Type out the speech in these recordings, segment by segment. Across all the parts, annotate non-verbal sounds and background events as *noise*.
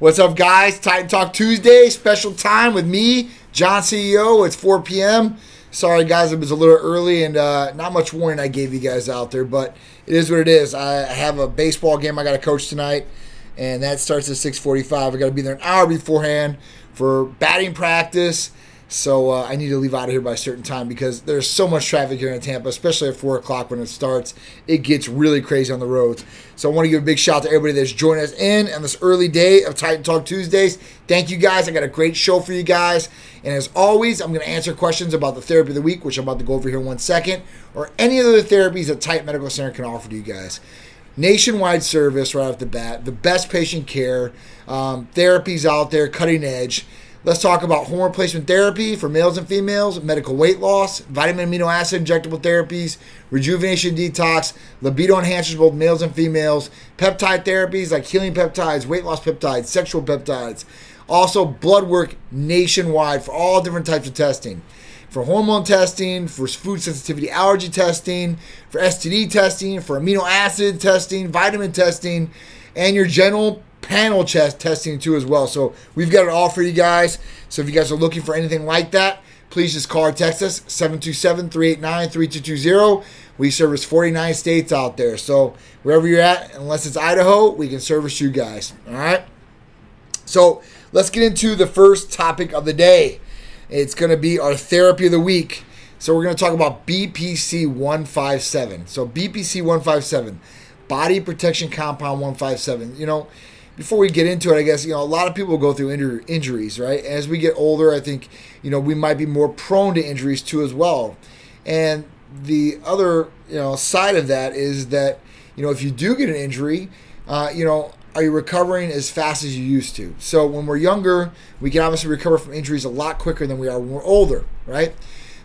What's up, guys? Titan Talk Tuesday, special time with me, John CEO. It's 4 p.m. Sorry, guys, it was a little early and uh, not much warning I gave you guys out there, but it is what it is. I have a baseball game I got to coach tonight, and that starts at 6:45. I got to be there an hour beforehand for batting practice so uh, I need to leave out of here by a certain time because there's so much traffic here in Tampa, especially at 4 o'clock when it starts. It gets really crazy on the roads. So I want to give a big shout out to everybody that's joining us in on this early day of Titan Talk Tuesdays. Thank you guys. I got a great show for you guys. And as always, I'm going to answer questions about the therapy of the week, which I'm about to go over here in one second, or any other therapies that Titan Medical Center can offer to you guys nationwide service right off the bat, the best patient care, um, therapies out there, cutting edge. Let's talk about hormone replacement therapy for males and females, medical weight loss, vitamin amino acid injectable therapies, rejuvenation detox, libido enhancers both males and females, peptide therapies like healing peptides, weight loss peptides, sexual peptides. Also, blood work nationwide for all different types of testing. For hormone testing, for food sensitivity allergy testing, for STD testing, for amino acid testing, vitamin testing, and your general panel chest testing too as well. So we've got it all for you guys. So if you guys are looking for anything like that, please just call or text us 727-389-3220. We service 49 states out there. So wherever you're at, unless it's Idaho, we can service you guys. All right. So let's get into the first topic of the day. It's going to be our therapy of the week. So we're going to talk about BPC 157. So BPC 157, body protection compound 157. You know, before we get into it, I guess you know a lot of people go through injur- injuries, right? As we get older, I think you know we might be more prone to injuries too as well. And the other you know side of that is that you know if you do get an injury, uh, you know are you recovering as fast as you used to? So when we're younger, we can obviously recover from injuries a lot quicker than we are when we're older, right?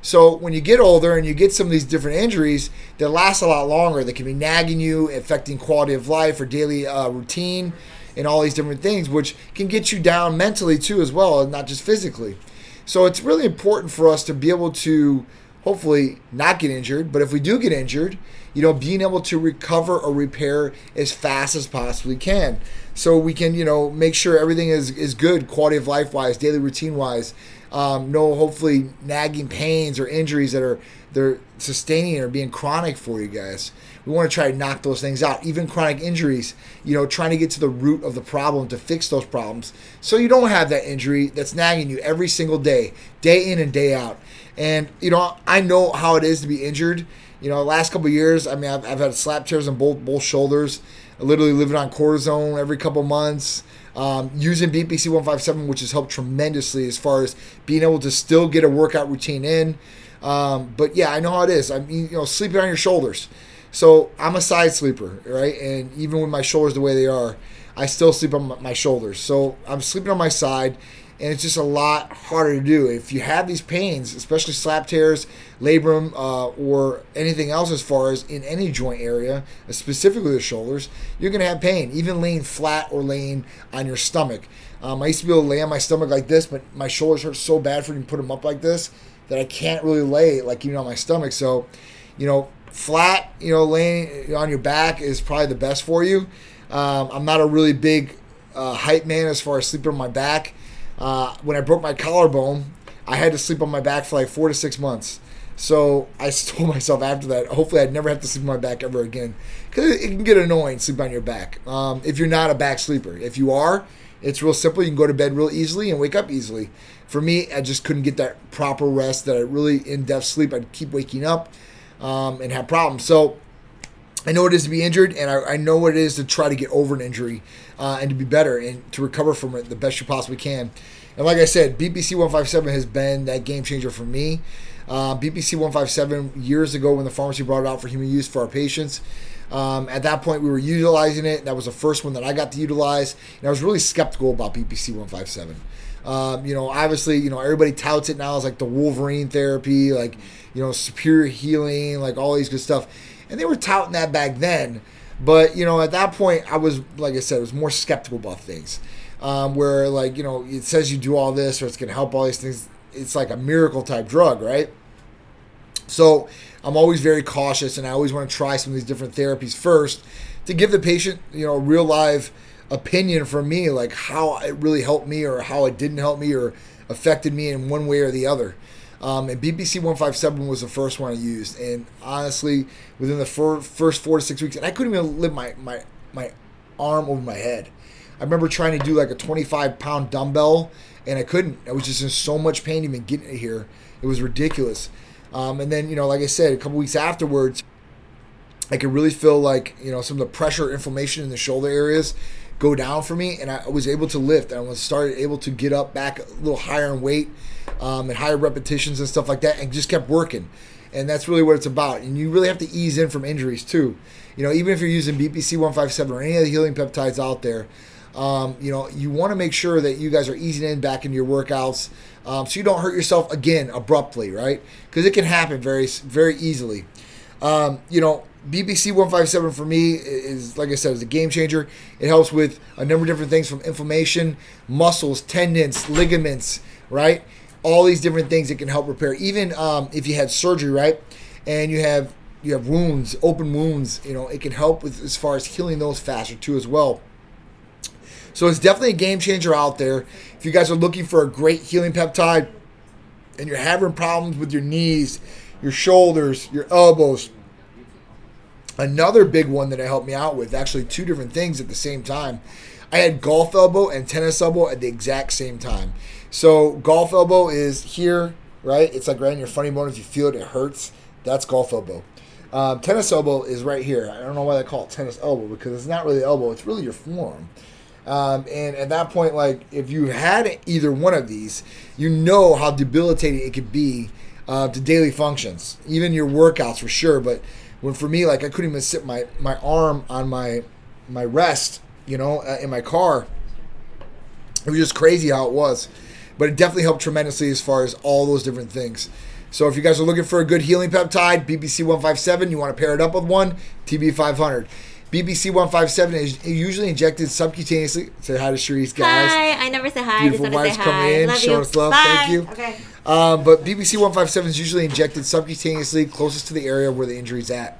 So when you get older and you get some of these different injuries that last a lot longer, that can be nagging you, affecting quality of life or daily uh, routine, and all these different things, which can get you down mentally too, as well, and not just physically. So it's really important for us to be able to hopefully not get injured, but if we do get injured, you know, being able to recover or repair as fast as possibly can. So we can, you know, make sure everything is, is good, quality of life wise, daily routine wise. Um, no, hopefully, nagging pains or injuries that are they're sustaining or being chronic for you guys. We want to try to knock those things out. Even chronic injuries, you know, trying to get to the root of the problem to fix those problems so you don't have that injury that's nagging you every single day, day in and day out. And, you know, I know how it is to be injured. You know, last couple years, I mean, I've, I've had slap tears on both both shoulders. literally living on cortisone every couple months. Um, using BPC 157, which has helped tremendously as far as being able to still get a workout routine in. Um, but yeah, I know how it is. I mean, you know, sleeping on your shoulders. So I'm a side sleeper, right? And even with my shoulders the way they are, I still sleep on my shoulders. So I'm sleeping on my side, and it's just a lot harder to do. If you have these pains, especially slap tears, labrum, uh, or anything else as far as in any joint area, specifically the shoulders, you're going to have pain, even laying flat or laying on your stomach. Um, I used to be able to lay on my stomach like this, but my shoulders hurt so bad for me to put them up like this that I can't really lay like even on my stomach. So, you know, flat, you know, laying on your back is probably the best for you. Um, I'm not a really big uh, height man as far as sleeping on my back. Uh, when I broke my collarbone, I had to sleep on my back for like four to six months. So I *laughs* told myself after that, hopefully I'd never have to sleep on my back ever again. Because it can get annoying sleep on your back. Um, if you're not a back sleeper. If you are, it's real simple. You can go to bed real easily and wake up easily. For me, I just couldn't get that proper rest, that I really in depth sleep. I'd keep waking up um, and have problems. So I know what it is to be injured, and I, I know what it is to try to get over an injury uh, and to be better and to recover from it the best you possibly can. And like I said, BPC 157 has been that game changer for me. Uh, BPC 157 years ago when the pharmacy brought it out for human use for our patients. Um, at that point, we were utilizing it. That was the first one that I got to utilize, and I was really skeptical about BPC 157. Um, you know, obviously, you know, everybody touts it now as like the Wolverine therapy, like, you know, superior healing, like all these good stuff. And they were touting that back then. But, you know, at that point, I was, like I said, I was more skeptical about things. Um, where, like, you know, it says you do all this or it's going to help all these things. It's like a miracle type drug, right? So I'm always very cautious and I always want to try some of these different therapies first to give the patient, you know, real live opinion from me, like how it really helped me or how it didn't help me or affected me in one way or the other. Um, and BPC 157 was the first one I used. And honestly, within the fir- first four to six weeks, and I couldn't even lift my, my, my arm over my head. I remember trying to do like a 25 pound dumbbell, and I couldn't. I was just in so much pain even getting it here. It was ridiculous. Um, and then, you know, like I said, a couple weeks afterwards, I could really feel like, you know, some of the pressure, inflammation in the shoulder areas go down for me, and I was able to lift. I was started able to get up back a little higher in weight um, and higher repetitions and stuff like that, and just kept working. And that's really what it's about. And you really have to ease in from injuries too. You know, even if you're using BPC 157 or any of the healing peptides out there, um, you know, you want to make sure that you guys are easing in back into your workouts, um, so you don't hurt yourself again abruptly, right? Because it can happen very, very easily. Um, you know, BPC 157 for me is, like I said, is a game changer. It helps with a number of different things from inflammation, muscles, tendons, ligaments, right? All these different things that can help repair. Even um, if you had surgery, right, and you have you have wounds, open wounds, you know, it can help with as far as healing those faster too as well. So it's definitely a game changer out there. If you guys are looking for a great healing peptide and you're having problems with your knees, your shoulders, your elbows, another big one that it helped me out with, actually two different things at the same time. I had golf elbow and tennis elbow at the exact same time. So golf elbow is here, right? It's like right in your funny bone. If you feel it, it hurts. That's golf elbow. Um, tennis elbow is right here. I don't know why they call it tennis elbow because it's not really elbow. It's really your forearm. Um, and at that point, like if you had either one of these, you know how debilitating it could be uh, to daily functions, even your workouts for sure. But when for me, like I couldn't even sit my my arm on my my rest, you know, uh, in my car. It was just crazy how it was, but it definitely helped tremendously as far as all those different things. So if you guys are looking for a good healing peptide, BPC 157, you want to pair it up with one, TB 500. BPC 157 is usually injected subcutaneously. Say hi to Cherise, guys. Hi, I never say hi. Beautiful wife's coming in, love showing you. us love. Bye. Thank you. Okay. Um, but BPC 157 is usually injected subcutaneously closest to the area where the injury's at.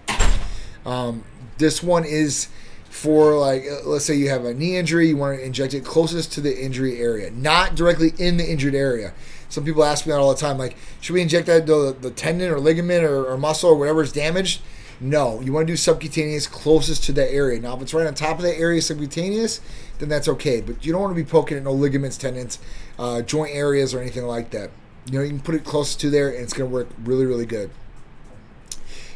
Um, this one is for like, uh, let's say you have a knee injury, you want to inject it closest to the injury area, not directly in the injured area. Some people ask me that all the time, like, should we inject that the, the tendon or ligament or, or muscle or whatever is damaged? No, you want to do subcutaneous closest to that area. Now, if it's right on top of that area subcutaneous, then that's okay. But you don't want to be poking at no ligaments, tendons, uh, joint areas, or anything like that. You know, you can put it close to there, and it's going to work really, really good.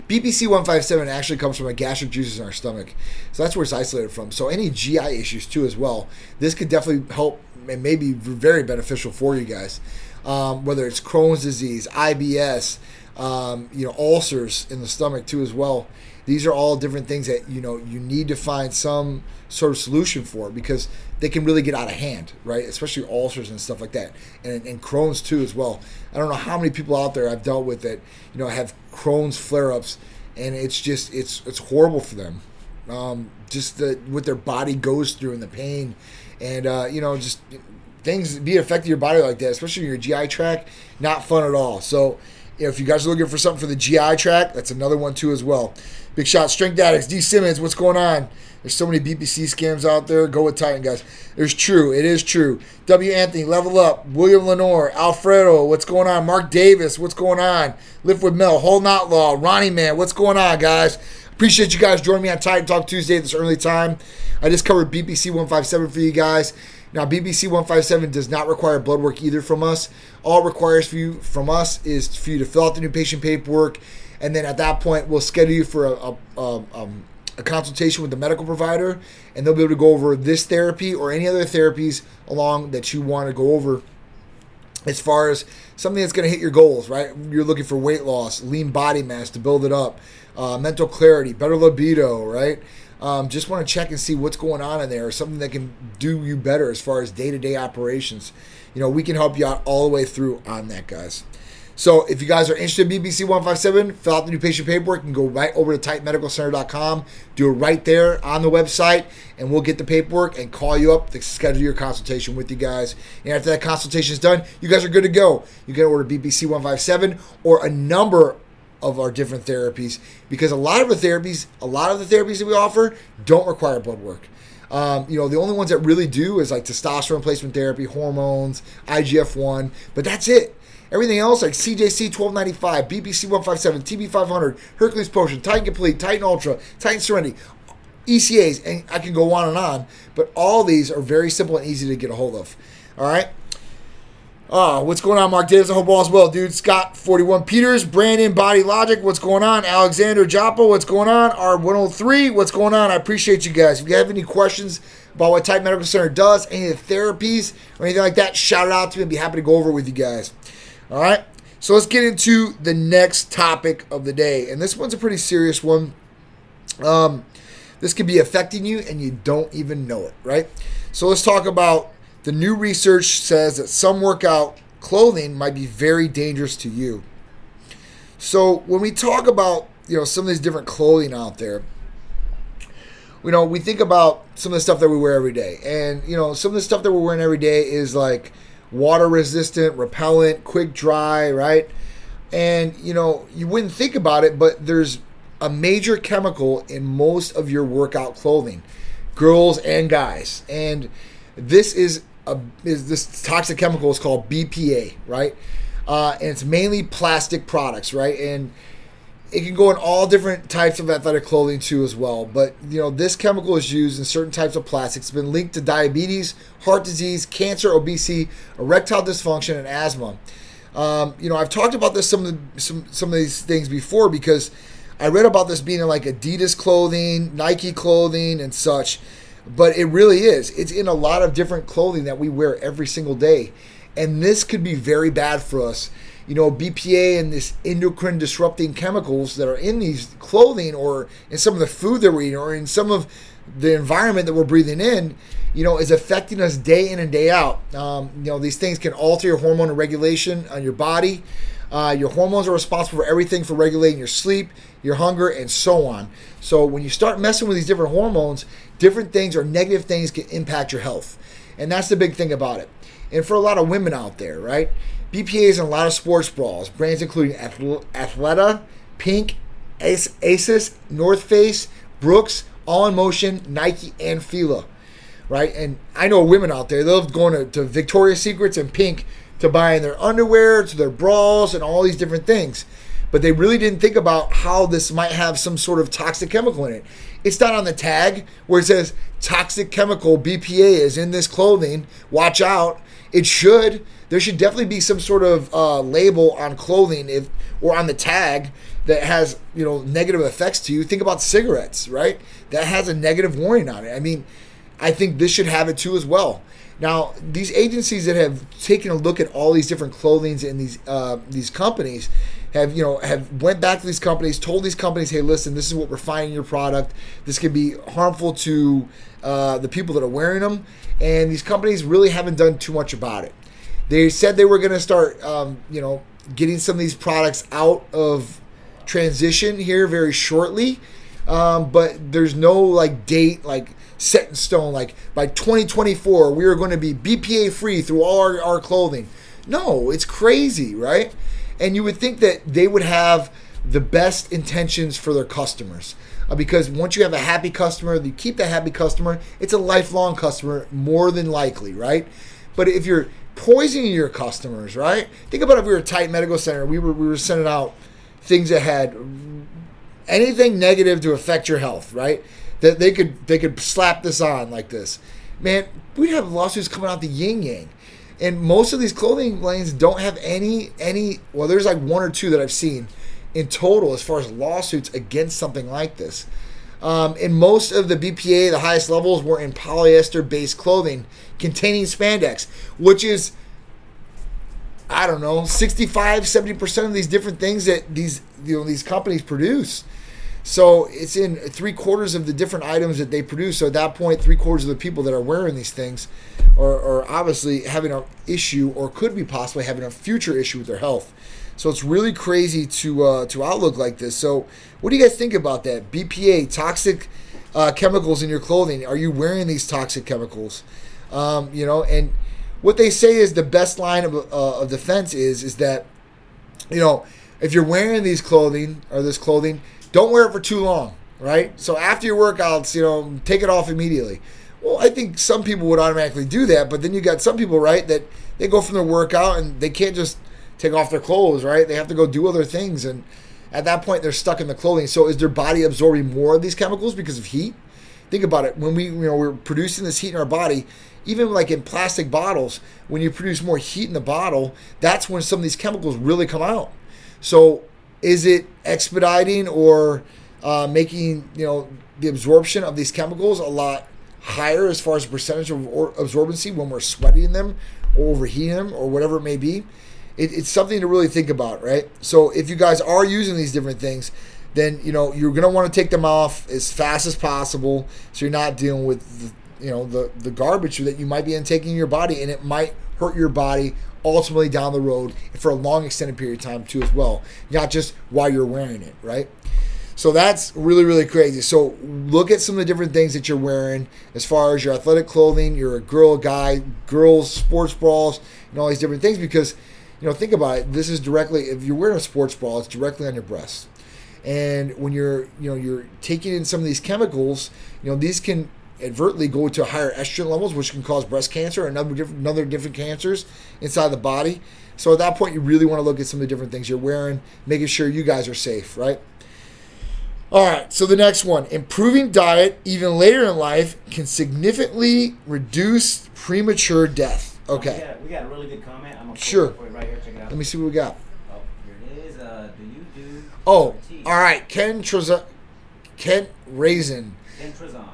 BPC 157 actually comes from a gastric juices in our stomach. So that's where it's isolated from. So any GI issues too as well. This could definitely help and may be very beneficial for you guys. Um, whether it's Crohn's disease, IBS, um, you know, ulcers in the stomach too as well. These are all different things that you know you need to find some sort of solution for because they can really get out of hand, right? Especially ulcers and stuff like that, and, and Crohn's too as well. I don't know how many people out there I've dealt with that you know have Crohn's flare-ups, and it's just it's it's horrible for them. Um, just the what their body goes through and the pain, and uh, you know just things be affecting your body like that, especially your GI tract, not fun at all. So if you guys are looking for something for the GI tract, that's another one too as well. Big shot, Strength Addicts, D Simmons, what's going on? There's so many BPC scams out there. Go with Titan, guys. There's true. It is true. W. Anthony, level up. William Lenore, Alfredo, what's going on? Mark Davis, what's going on? Lift with Mel, Whole Not Law, Ronnie Man, what's going on, guys? Appreciate you guys joining me on Titan Talk Tuesday at this early time. I just covered BPC 157 for you guys. Now, BPC 157 does not require blood work either from us. All it requires for you from us is for you to fill out the new patient paperwork, and then at that point, we'll schedule you for a, a, a, um, a consultation with the medical provider, and they'll be able to go over this therapy or any other therapies along that you want to go over as far as something that's going to hit your goals, right? You're looking for weight loss, lean body mass to build it up, uh, mental clarity, better libido, right? Um, just want to check and see what's going on in there, or something that can do you better as far as day to day operations. You know, we can help you out all the way through on that, guys. So if you guys are interested in BPC 157, fill out the new patient paperwork and go right over to titanmedicalcenter.com. Do it right there on the website, and we'll get the paperwork and call you up to schedule your consultation with you guys. And after that consultation is done, you guys are good to go. You can order BPC 157 or a number of our different therapies because a lot of the therapies, a lot of the therapies that we offer don't require blood work. Um, you know, the only ones that really do is like testosterone replacement therapy, hormones, IGF 1, but that's it. Everything else like CJC 1295, BPC 157, TB 500, Hercules Potion, Titan Complete, Titan Ultra, Titan Serenity, ECAs, and I can go on and on. But all these are very simple and easy to get a hold of. All right. Uh, what's going on, Mark Davis? I hope all's well, dude. Scott 41 Peters, Brandon Body Logic, what's going on? Alexander Joppa, what's going on? R103, what's going on? I appreciate you guys. If you have any questions about what Titan Medical Center does, any of the therapies or anything like that, shout it out to me. I'd be happy to go over it with you guys. All right. So let's get into the next topic of the day. And this one's a pretty serious one. Um, this could be affecting you and you don't even know it, right? So let's talk about the new research says that some workout clothing might be very dangerous to you. So when we talk about, you know, some of these different clothing out there, you know, we think about some of the stuff that we wear every day. And, you know, some of the stuff that we're wearing every day is like water resistant, repellent, quick dry, right? And, you know, you wouldn't think about it, but there's a major chemical in most of your workout clothing, girls and guys. And this is a is this toxic chemical is called BPA, right? Uh, and it's mainly plastic products, right? And it can go in all different types of athletic clothing too, as well. But you know, this chemical is used in certain types of plastics. It's been linked to diabetes, heart disease, cancer, obesity, erectile dysfunction, and asthma. Um, you know, I've talked about this some of the, some some of these things before because I read about this being in like Adidas clothing, Nike clothing, and such. But it really is. It's in a lot of different clothing that we wear every single day. And this could be very bad for us. You know, BPA and this endocrine disrupting chemicals that are in these clothing or in some of the food that we're eating or in some of the environment that we're breathing in, you know, is affecting us day in and day out. Um, you know, these things can alter your hormone regulation on your body. Uh, your hormones are responsible for everything for regulating your sleep, your hunger, and so on. So when you start messing with these different hormones, different things or negative things can impact your health. And that's the big thing about it. And for a lot of women out there, right? BPA is in a lot of sports bras, brands including Athleta, Pink, Asics, North Face, Brooks, All in Motion, Nike, and Fila, right? And I know women out there, they love going to, to Victoria's Secrets and Pink to buying their underwear, to their bras, and all these different things. But they really didn't think about how this might have some sort of toxic chemical in it. It's not on the tag where it says toxic chemical BPA is in this clothing. Watch out. It should. There should definitely be some sort of uh, label on clothing if or on the tag that has you know negative effects to you. Think about cigarettes, right? That has a negative warning on it. I mean, I think this should have it too as well. Now, these agencies that have taken a look at all these different clothings in these uh, these companies have you know have went back to these companies, told these companies, hey, listen, this is what we're finding your product. This can be harmful to uh, the people that are wearing them, and these companies really haven't done too much about it. They said they were going to start, um, you know, getting some of these products out of transition here very shortly, um, but there's no like date like set in stone. Like by 2024, we are going to be BPA free through all our, our clothing. No, it's crazy, right? And you would think that they would have the best intentions for their customers. Uh, because once you have a happy customer, you keep that happy customer, it's a lifelong customer more than likely, right? But if you're poisoning your customers, right? Think about if we were a Titan Medical Center, we were we were sending out things that had anything negative to affect your health, right? That they could they could slap this on like this. Man, we'd have lawsuits coming out the yin yang and most of these clothing lanes don't have any any well there's like one or two that i've seen in total as far as lawsuits against something like this. Um, in most of the bpa the highest levels were in polyester based clothing containing spandex which is i don't know 65 70% of these different things that these you know these companies produce so it's in three quarters of the different items that they produce. So at that point, three quarters of the people that are wearing these things are, are obviously having an issue or could be possibly having a future issue with their health. So it's really crazy to uh, to outlook like this. So what do you guys think about that? BPA, toxic uh, chemicals in your clothing. Are you wearing these toxic chemicals? Um, you know, and what they say is the best line of, uh, of defense is is that you know if you're wearing these clothing or this clothing don't wear it for too long, right? So after your workouts, you know, take it off immediately. Well, I think some people would automatically do that, but then you got some people, right, that they go from their workout and they can't just take off their clothes, right? They have to go do other things, and at that point, they're stuck in the clothing. So, is their body absorbing more of these chemicals because of heat? Think about it. When we, you know, we're producing this heat in our body, even like in plastic bottles, when you produce more heat in the bottle, that's when some of these chemicals really come out. So, is it expediting or uh, making you know the absorption of these chemicals a lot higher as far as percentage of absorbency when we're sweating them or overheating them or whatever it may be? It, it's something to really think about, right? So, if you guys are using these different things, then you know you're gonna want to take them off as fast as possible, so you're not dealing with the, you know the the garbage that you might be intaking in your body, and it might hurt your body ultimately down the road for a long extended period of time too as well, not just while you're wearing it, right? So that's really, really crazy. So look at some of the different things that you're wearing as far as your athletic clothing, you're a girl, guy, girls, sports bras, and all these different things because, you know, think about it. This is directly, if you're wearing a sports bra, it's directly on your breast. And when you're, you know, you're taking in some of these chemicals, you know, these can advertently go to higher estrogen levels, which can cause breast cancer and other different, other different cancers inside the body. So at that point, you really want to look at some of the different things you're wearing, making sure you guys are safe, right? All right, so the next one improving diet even later in life can significantly reduce premature death. Okay. We got, we got a really good comment. I'm Sure. right here. Check it out. Let me see what we got. Oh, here it is. Uh, do you do. Oh, all right. Ken Trezon. Ken Raisin. Intrazon.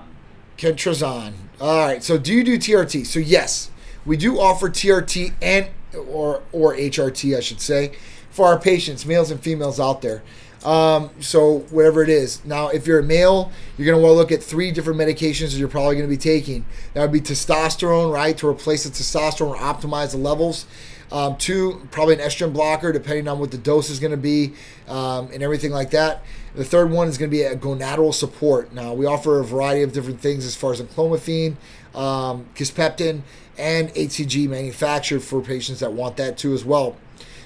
Ken. All right. So do you do TRT? So yes, we do offer TRT and or or HRT, I should say, for our patients, males and females out there. Um, so whatever it is. Now, if you're a male, you're to want to look at three different medications that you're probably to be taking. That would be testosterone, right, to replace the testosterone or optimize the levels. Um, two, probably an estrogen blocker, depending on what the dose is to be um, and everything like that. The third one is going to be a gonadal support. Now, we offer a variety of different things as far as clomiphene, um, kisspeptin, and HCG manufactured for patients that want that too as well.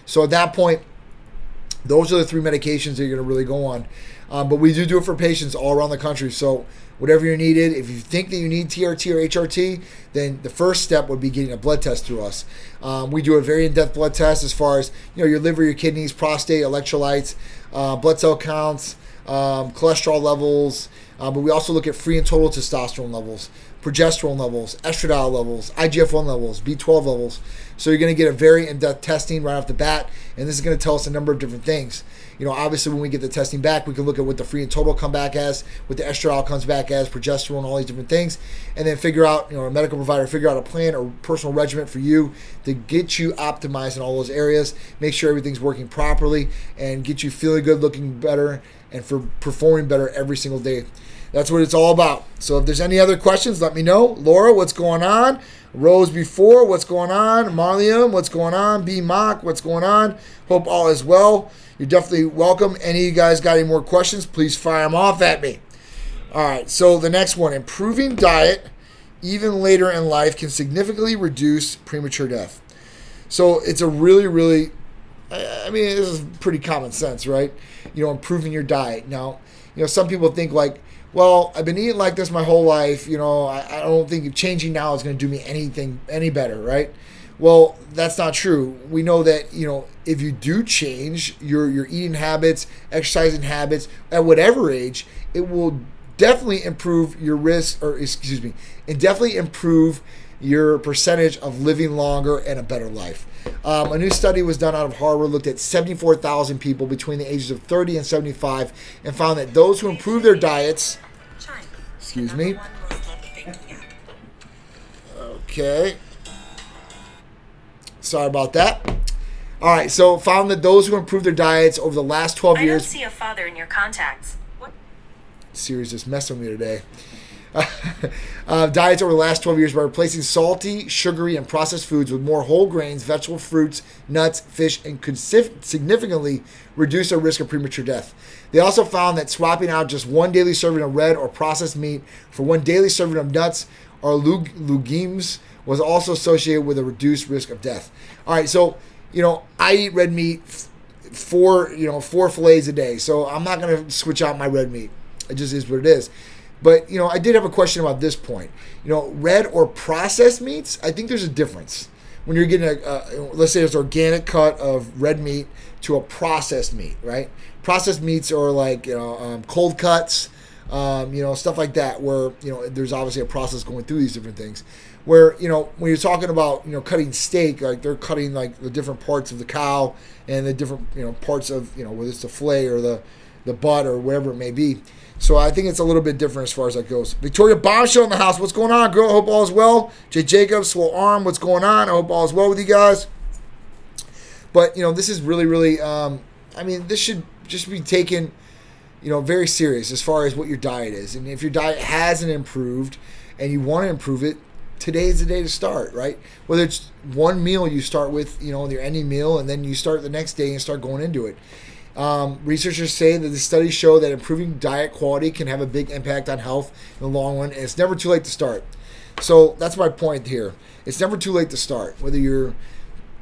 So at that point, those are the three medications that you're going to really go on. Um, but we do do it for patients all around the country. So whatever you're needed, if you think that you need TRT or HRT, then the first step would be getting a blood test through us. Um, we do a very in-depth blood test as far as you know your liver, your kidneys, prostate, electrolytes, uh, blood cell counts, um, cholesterol levels. Uh, but we also look at free and total testosterone levels, progesterone levels, estradiol levels, IGF-1 levels, B12 levels. So you're going to get a very in-depth testing right off the bat, and this is going to tell us a number of different things. You know, obviously when we get the testing back, we can look at what the free and total come back as, what the estradiol comes back as, progesterone, all these different things, and then figure out, you know, a medical provider figure out a plan or personal regimen for you to get you optimized in all those areas, make sure everything's working properly, and get you feeling good, looking better, and for performing better every single day. That's what it's all about. So if there's any other questions, let me know. Laura, what's going on? Rose before, what's going on? Marliam, what's going on? B Mock, what's going on? Hope all is well. You're definitely welcome. Any of you guys got any more questions? Please fire them off at me. All right. So the next one, improving diet even later in life can significantly reduce premature death. So it's a really, really, I mean, this is pretty common sense, right? You know, improving your diet. Now, you know, some people think like, well, I've been eating like this my whole life. You know, I, I don't think changing now is going to do me anything any better, right? Well, that's not true. We know that you know if you do change your your eating habits, exercising habits at whatever age, it will definitely improve your risk, or excuse me, and definitely improve your percentage of living longer and a better life. Um, a new study was done out of Harvard, looked at 74,000 people between the ages of 30 and 75, and found that those who improve their diets, excuse me, okay, sorry about that. All right, so found that those who improved their diets over the last 12 I don't years, see a father in your contacts. What? Siri's just messing with me today. *laughs* uh, diets over the last 12 years by replacing salty, sugary, and processed foods with more whole grains, vegetable fruits, nuts, fish, and could significantly reduce their risk of premature death. They also found that swapping out just one daily serving of red or processed meat for one daily serving of nuts or lug- legumes was also associated with a reduced risk of death. All right, so you know I eat red meat, f- four you know four fillets a day, so I'm not gonna switch out my red meat. It just is what it is. But you know, I did have a question about this point. You know, red or processed meats. I think there's a difference when you're getting a, a let's say it's organic cut of red meat to a processed meat, right? Processed meats are like you know um, cold cuts, um, you know stuff like that, where you know there's obviously a process going through these different things. Where you know when you're talking about you know cutting steak, like they're cutting like the different parts of the cow and the different you know parts of you know whether it's the fillet or the the butt or whatever it may be. So I think it's a little bit different as far as that goes. Victoria Bombshell in the house. What's going on, girl? Hope all is well. Jay Jacobs, swole arm. What's going on? I hope all is well with you guys. But you know, this is really, really. Um, I mean, this should just be taken, you know, very serious as far as what your diet is. And if your diet hasn't improved and you want to improve it, today's the day to start, right? Whether it's one meal you start with, you know, your ending meal, and then you start the next day and start going into it. Um, researchers say that the studies show that improving diet quality can have a big impact on health in the long run, and it's never too late to start. So that's my point here. It's never too late to start, whether you're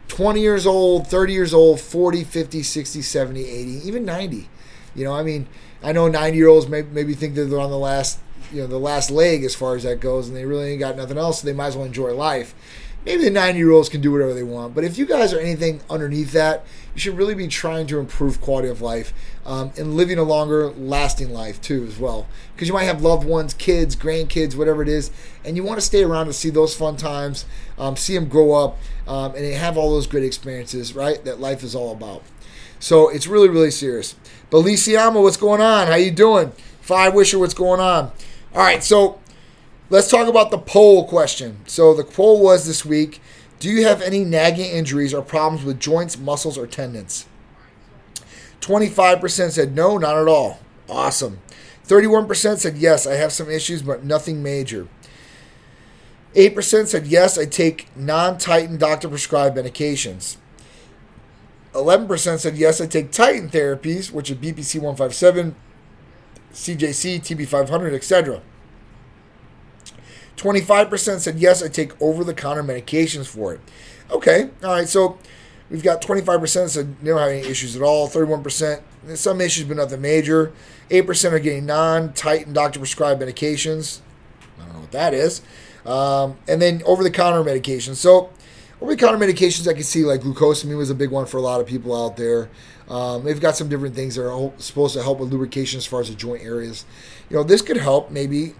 20 years old, 30 years old, 40, 50, 60, 70, 80, even 90. You know, I mean, I know 90 year olds may, maybe think that they're on the last, you know, the last leg as far as that goes, and they really ain't got nothing else, so they might as well enjoy life maybe the 90 year olds can do whatever they want. But if you guys are anything underneath that, you should really be trying to improve quality of life um, and living a longer, lasting life too, as well. Because you might have loved ones, kids, grandkids, whatever it is, and you want to stay around to see those fun times, um, see them grow up, um, and have all those great experiences, right? That life is all about. So it's really, really serious. Beliciamo, what's going on? How you doing? Five Wisher, what's going on? All right, so Let's talk about the poll question. So the poll was this week Do you have any nagging injuries or problems with joints, muscles, or tendons? 25% said no, not at all. Awesome. 31% said yes, I have some issues, but nothing major. 8% said yes, I take non Titan doctor prescribed medications. 11% said yes, I take Titan therapies, which are BPC 157, CJC, TB500, etc. 25% said, yes, I take over the counter medications for it. Okay, all right, so we've got 25% said they don't have any issues at all, 31%, some issues, but nothing major. 8% are getting non Titan doctor prescribed medications. I don't know what that is. Um, and then over the counter medications. So, over the counter medications, I can see like glucosamine was a big one for a lot of people out there. Um, they've got some different things that are supposed to help with lubrication as far as the joint areas. You know, this could help maybe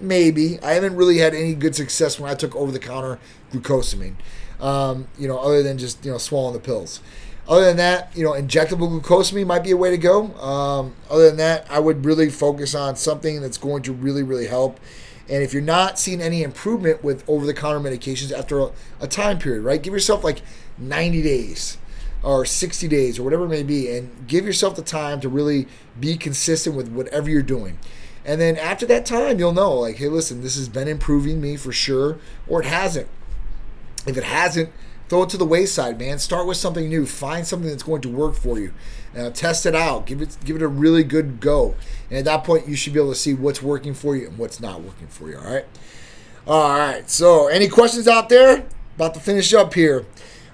Maybe. I haven't really had any good success when I took over the counter glucosamine, um, you know, other than just, you know, swallowing the pills. Other than that, you know, injectable glucosamine might be a way to go. Um, other than that, I would really focus on something that's going to really, really help. And if you're not seeing any improvement with over the counter medications after a, a time period, right, give yourself like 90 days or 60 days or whatever it may be, and give yourself the time to really be consistent with whatever you're doing. And then after that time, you'll know, like, hey, listen, this has been improving me for sure, or it hasn't. If it hasn't, throw it to the wayside, man. Start with something new. Find something that's going to work for you. Uh, test it out. Give it give it a really good go. And at that point, you should be able to see what's working for you and what's not working for you. All right. All right. So, any questions out there? About to finish up here.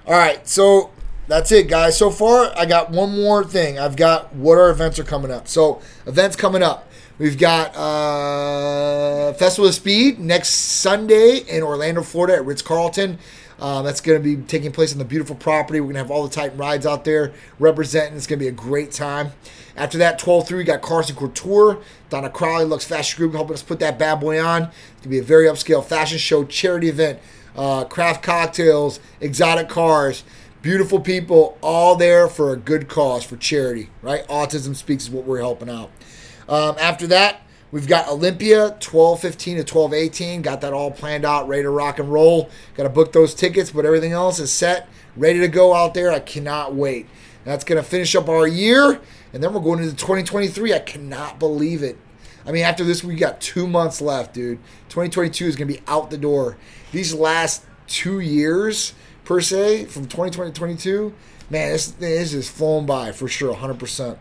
All right. So that's it, guys. So far, I got one more thing. I've got what our events are coming up. So, events coming up. We've got uh, Festival of Speed next Sunday in Orlando, Florida at Ritz Carlton. Um, that's going to be taking place on the beautiful property. We're going to have all the Titan rides out there representing. It's going to be a great time. After that, 12 3, we got Carson Couture. Donna Crowley, Lux Fashion Group, helping us put that bad boy on. It's going to be a very upscale fashion show, charity event, uh, craft cocktails, exotic cars, beautiful people, all there for a good cause, for charity, right? Autism Speaks is what we're helping out. Um, after that, we've got Olympia 12 15 to 12 18. Got that all planned out, ready to rock and roll. Got to book those tickets, but everything else is set, ready to go out there. I cannot wait. That's going to finish up our year, and then we're going into 2023. I cannot believe it. I mean, after this, we got two months left, dude. 2022 is going to be out the door. These last two years, per se, from 2020 to 22, man, this, this is flown by for sure, 100%.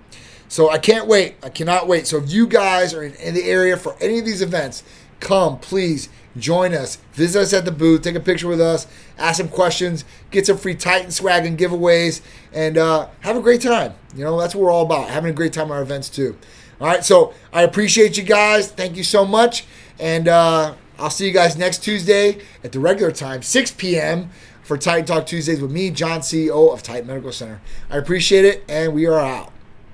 So I can't wait. I cannot wait. So if you guys are in, in the area for any of these events, come please join us. Visit us at the booth. Take a picture with us. Ask some questions. Get some free Titan swag and giveaways, and uh, have a great time. You know that's what we're all about. Having a great time at our events too. All right, so I appreciate you guys. Thank you so much, and uh, I'll see you guys next Tuesday at the regular time, 6 p.m. for Titan Talk Tuesdays with me, John, CEO of Titan Medical Center. I appreciate it, and we are out.